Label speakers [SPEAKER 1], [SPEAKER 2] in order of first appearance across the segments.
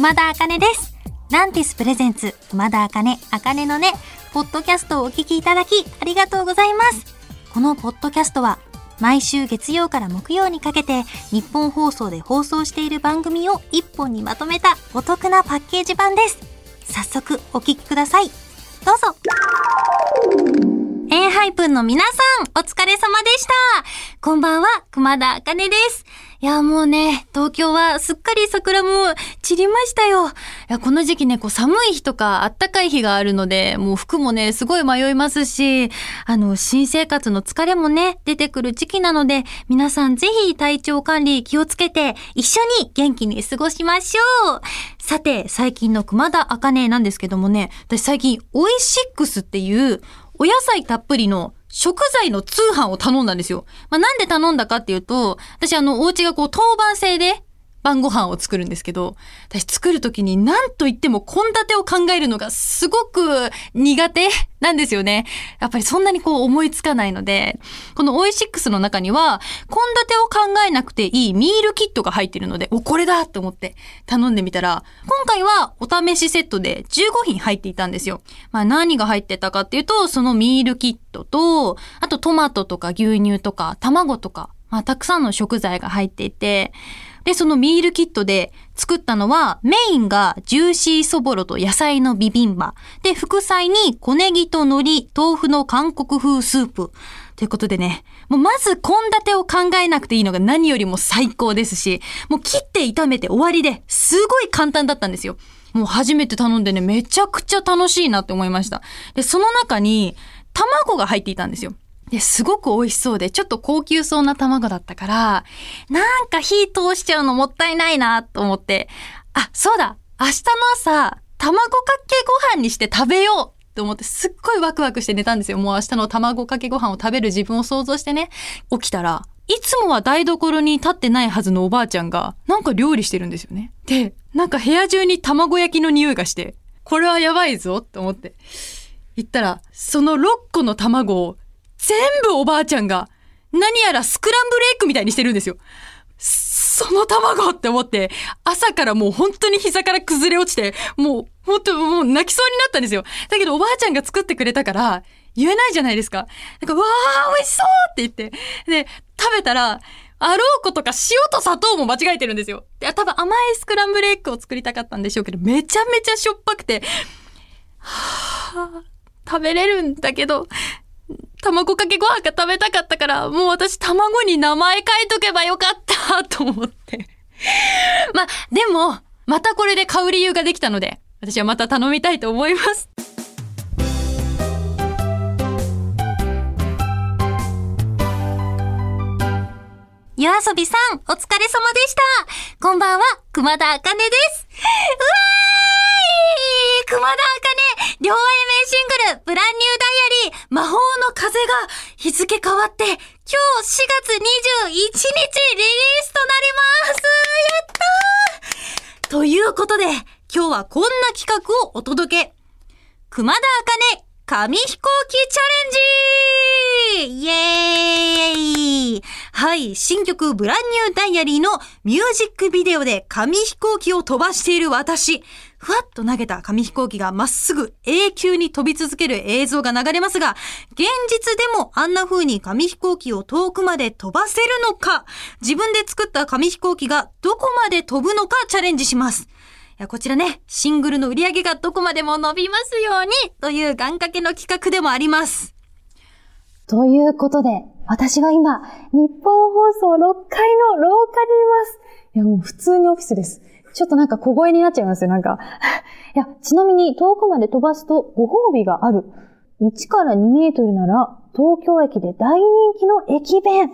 [SPEAKER 1] 熊田茜です。ランティスプレゼンツ、熊田茜、茜のね、ポッドキャストをお聞きいただき、ありがとうございます。このポッドキャストは、毎週月曜から木曜にかけて、日本放送で放送している番組を一本にまとめたお得なパッケージ版です。早速、お聞きください。どうぞ。の皆さん、お疲れ様でした。こんばんは、熊田茜です。いや、もうね、東京はすっかり桜も散りましたよ。いや、この時期ね、こう寒い日とか暖かい日があるので、もう服もね、すごい迷いますし、あの、新生活の疲れもね、出てくる時期なので、皆さんぜひ体調管理気をつけて、一緒に元気に過ごしましょう。さて、最近の熊田茜なんですけどもね、私最近、オイシックスっていう、お野菜たっぷりの食材の通販を頼んだんですよ。まあ、なんで頼んだかっていうと、私あの、お家がこう、当番制で晩ご飯を作るんですけど、私作るときに何と言っても献立を考えるのがすごく苦手なんですよね。やっぱりそんなにこう思いつかないので、このオイシックスの中には、献立を考えなくていいミールキットが入ってるので、お、これだと思って頼んでみたら、今回はお試しセットで15品入っていたんですよ。まあ何が入ってたかっていうと、そのミールキットと、あとトマトとか牛乳とか卵とか、まあたくさんの食材が入っていて、で、そのミールキットで作ったのは、メインがジューシーそぼろと野菜のビビンバ。で、副菜に小ネギと海苔、豆腐の韓国風スープ。ということでね、もうまず献立を考えなくていいのが何よりも最高ですし、もう切って炒めて終わりで、すごい簡単だったんですよ。もう初めて頼んでね、めちゃくちゃ楽しいなって思いました。で、その中に、卵が入っていたんですよ。で、すごく美味しそうで、ちょっと高級そうな卵だったから、なんか火通しちゃうのもったいないなと思って、あ、そうだ明日の朝、卵かけご飯にして食べようと思ってすっごいワクワクして寝たんですよ。もう明日の卵かけご飯を食べる自分を想像してね、起きたら、いつもは台所に立ってないはずのおばあちゃんが、なんか料理してるんですよね。で、なんか部屋中に卵焼きの匂いがして、これはやばいぞと思って。行ったら、その6個の卵を全部おばあちゃんが何やらスクランブルエッグみたいにしてるんですよ。その卵って思って、朝からもう本当に膝から崩れ落ちて、もう本当もう泣きそうになったんですよ。だけどおばあちゃんが作ってくれたから、言えないじゃないですか。なんか、わー、美味しそうって言って。で、食べたら、あろうことか塩と砂糖も間違えてるんですよ。で多分甘いスクランブルエッグを作りたかったんでしょうけど、めちゃめちゃしょっぱくて、はぁ、食べれるんだけど、卵かけご飯が食べたかったから、もう私卵に名前書いとけばよかったと思って。まあ、でも、またこれで買う理由ができたので、私はまた頼みたいと思います。夜遊びさん、お疲れ様でした。こんばんは、熊田茜です。うわー熊田茜、両 A 名シングル、ブランニューダイアリー、魔法の風が日付変わって、今日4月21日リリースとなります。やったーということで、今日はこんな企画をお届け。熊田茜、紙飛行機チャレンジイエーイはい、新曲ブランニューダイアリーのミュージックビデオで紙飛行機を飛ばしている私。ふわっと投げた紙飛行機がまっすぐ永久に飛び続ける映像が流れますが、現実でもあんな風に紙飛行機を遠くまで飛ばせるのか、自分で作った紙飛行機がどこまで飛ぶのかチャレンジします。いや、こちらね、シングルの売り上げがどこまでも伸びますように、という願掛けの企画でもあります。
[SPEAKER 2] ということで、私は今、日本放送6階の廊下にいます。いや、もう普通にオフィスです。ちょっとなんか小声になっちゃいますよ、なんか。いや、ちなみに遠くまで飛ばすとご褒美がある。1から2メートルなら東京駅で大人気の駅弁。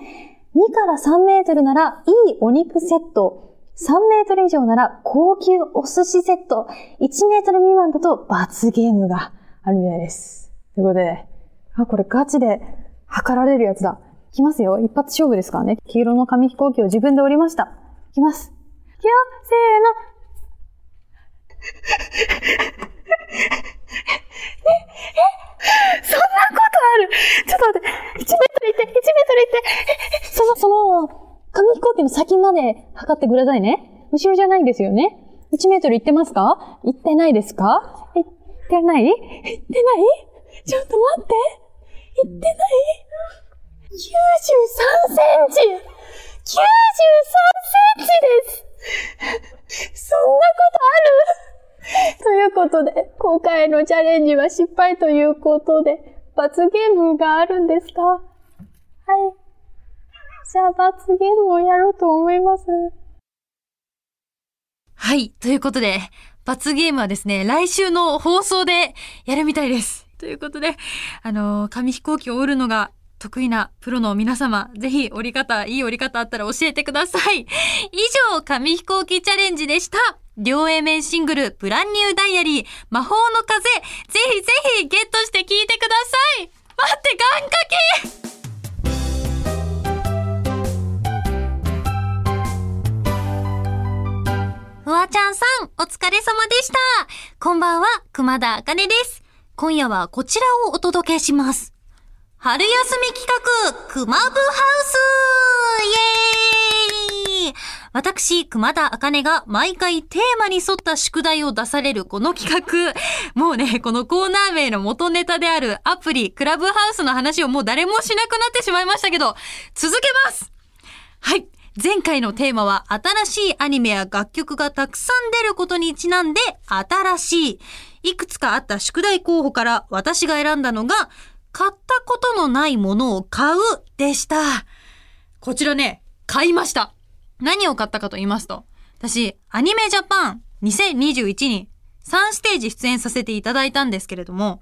[SPEAKER 2] 2から3メートルならいいお肉セット。3メートル以上なら高級お寿司セット。1メートル未満だと罰ゲームがあるみたいです。ということで、あ、これガチで測られるやつだ。いきますよ。一発勝負ですからね。黄色の紙飛行機を自分で折りました。いきます。いくよせーの。え、え、そんなことあるちょっと待って。1メートルいって、1メートルいって。え、えその、その、紙飛行機の先まで測ってくださいね。後ろじゃないんですよね。1メートル行ってますか？行ってないですか？行ってない？行ってない？ちょっと待って行ってない？センチ !93 センチですそんなことあるということで、今回のチャレンジは失敗ということで、罰ゲームがあるんですか？はい。じゃあ罰ゲームをやろうと思います。
[SPEAKER 1] はい。ということで、罰ゲームはですね、来週の放送でやるみたいです。ということで、あのー紙飛行機を折るのが得意なプロの皆様、ぜひ折り方、いい折り方あったら教えてください。以上、紙飛行機チャレンジでした。両 A 面シングル、ブランニューダイアリー、魔法の風、ぜひぜひゲットして聴いてください待って、願掛けフワちゃんさん、お疲れ様でした。こんばんは、熊田茜です。今夜はこちらをお届けします。春休み企画、熊部ハウスイエーイ私、熊田茜が毎回テーマに沿った宿題を出されるこの企画。もうね、このコーナー名の元ネタであるアプリ、クラブハウスの話をもう誰もしなくなってしまいましたけど、続けますはい。前回のテーマは、新しいアニメや楽曲がたくさん出ることにちなんで、新しい。いくつかあった宿題候補から私が選んだのが、買ったことのないものを買うでした。こちらね、買いました。何を買ったかと言いますと、私、アニメジャパン2021に3ステージ出演させていただいたんですけれども、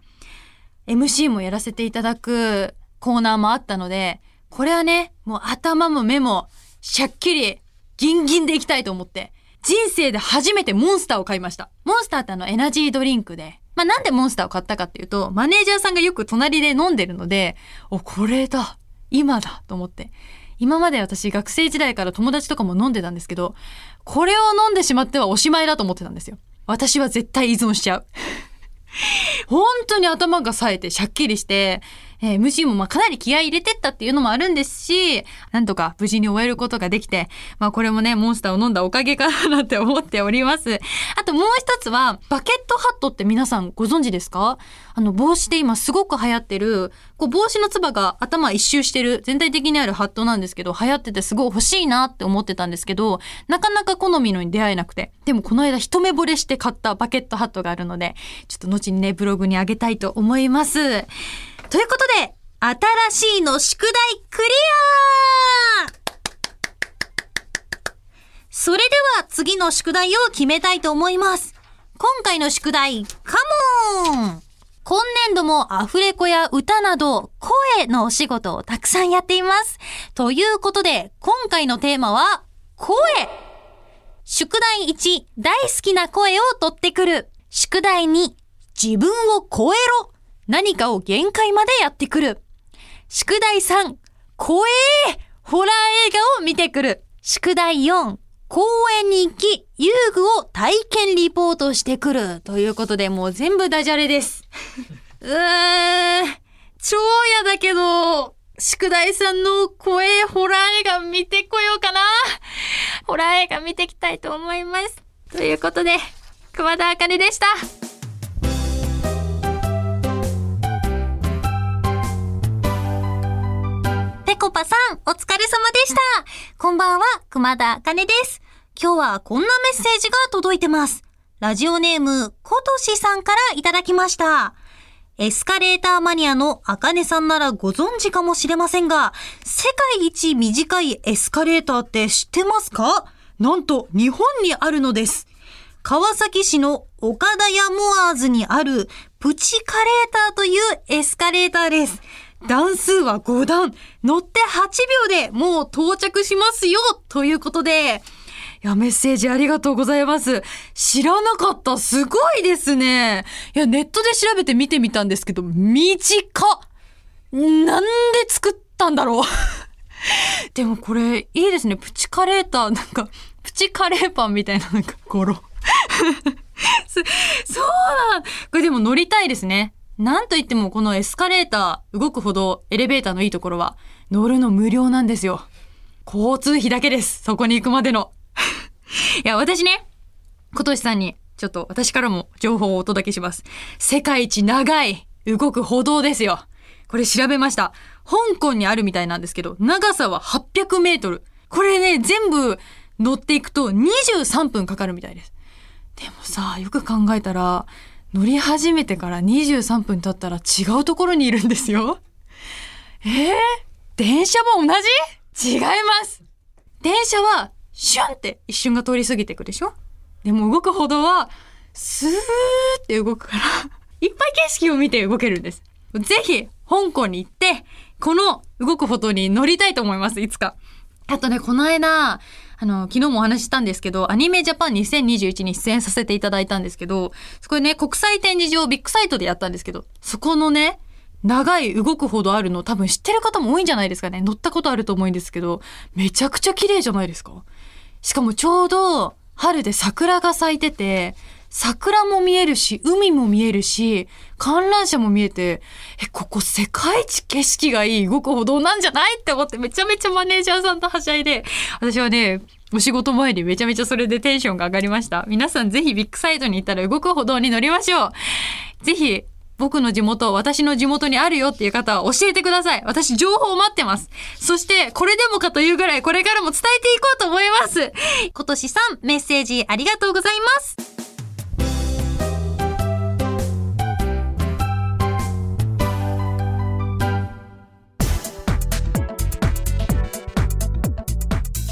[SPEAKER 1] MC もやらせていただくコーナーもあったので、これはね、もう頭も目もしゃっきりギンギンでいきたいと思って、人生で初めてモンスターを買いました。モンスターってあのエナジードリンクで、まあ、なんでモンスターを買ったかっていうと、マネージャーさんがよく隣で飲んでるので、お、これだ今だと思って。今まで私学生時代から友達とかも飲んでたんですけど、これを飲んでしまってはおしまいだと思ってたんですよ。私は絶対依存しちゃう。本当に頭が冴えてしゃっきりして、えー、MC もまあかなり気合い入れてったっていうのもあるんですし、なんとか無事に終えることができて、まあこれもね、モンスターを飲んだおかげかなって思っております。あともう一つは、バケットハットって皆さんご存知ですか？あの帽子で今すごく流行ってる、こう帽子のつばが頭一周してる全体的にあるハットなんですけど、流行っててすごい欲しいなって思ってたんですけど、なかなか好みのに出会えなくて。でもこの間一目惚れして買ったバケットハットがあるので、ちょっと後にね、ブログにあげたいと思います。ということで、新しいの宿題クリアそれでは次の宿題を決めたいと思います。今回の宿題、カモン今年度もアフレコや歌など声のお仕事をたくさんやっています。ということで、今回のテーマは、声宿題1、大好きな声を取ってくる。宿題2、自分を超えろ何かを限界までやってくる。宿題3、怖えホラー映画を見てくる。宿題4、公園に行き、遊具を体験リポートしてくる。ということで、もう全部ダジャレです。うーん、超嫌だけど、宿題さんの怖えホラー映画見てこようかな。ホラー映画見てきたいと思います。ということで、熊田茜でした。ぺこぱさん、お疲れ様でした。こんばんは、熊田茜です。今日はこんなメッセージが届いてます。ラジオネーム、ことしさんからいただきました。エスカレーターマニアのあかねさんならご存知かもしれませんが、世界一短いエスカレーターって知ってますか？なんと日本にあるのです。川崎市の岡田屋モアーズにあるプチカレーターというエスカレーターです。段数は5段。乗って8秒でもう到着しますよということで、いや、メッセージありがとうございます。知らなかった。すごいですね。いや、ネットで調べて見てみたんですけど、短っなんで作ったんだろう でもこれ、いいですね。プチカレーター、なんか、プチカレーパンみたいな、なんか、語呂。そそうなんこれでも乗りたいですね。なんといってもこのエスカレーター、動くほどエレベーターのいいところは、乗るの無料なんですよ。交通費だけです。そこに行くまでの。いや、私ね、今年さんに、ちょっと私からも情報をお届けします。世界一長い動く歩道ですよ。これ調べました。香港にあるみたいなんですけど、長さは800メートル。これね、全部乗っていくと23分かかるみたいです。でもさ、よく考えたら、乗り始めてから23分経ったら違うところにいるんですよ。えー、電車も同じ？違います。電車は、シュンって一瞬が通り過ぎていくでしょ？でも動く歩道は、スーって動くから、いっぱい景色を見て動けるんです。ぜひ、香港に行って、この動く歩道に乗りたいと思います、いつか。あとね、この間、あの、昨日もお話ししたんですけど、アニメジャパン2021に出演させていただいたんですけど、そこでね、国際展示場ビッグサイトでやったんですけど、そこのね、長い動くほどあるの多分知ってる方も多いんじゃないですかね。乗ったことあると思うんですけど、めちゃくちゃ綺麗じゃないですか。しかもちょうど春で桜が咲いてて、桜も見えるし、海も見えるし、観覧車も見えて、え、ここ世界一景色がいい動く歩道なんじゃないって思ってめちゃめちゃマネージャーさんとはしゃいで、私はね、お仕事前にめちゃめちゃそれでテンションが上がりました。皆さんぜひビッグサイトに行ったら動く歩道に乗りましょう。ぜひ、僕の地元、私の地元にあるよっていう方は教えてください。私、情報を待ってます。そして、これでもかというぐらい、これからも伝えていこうと思います。今年さん、メッセージありがとうございます。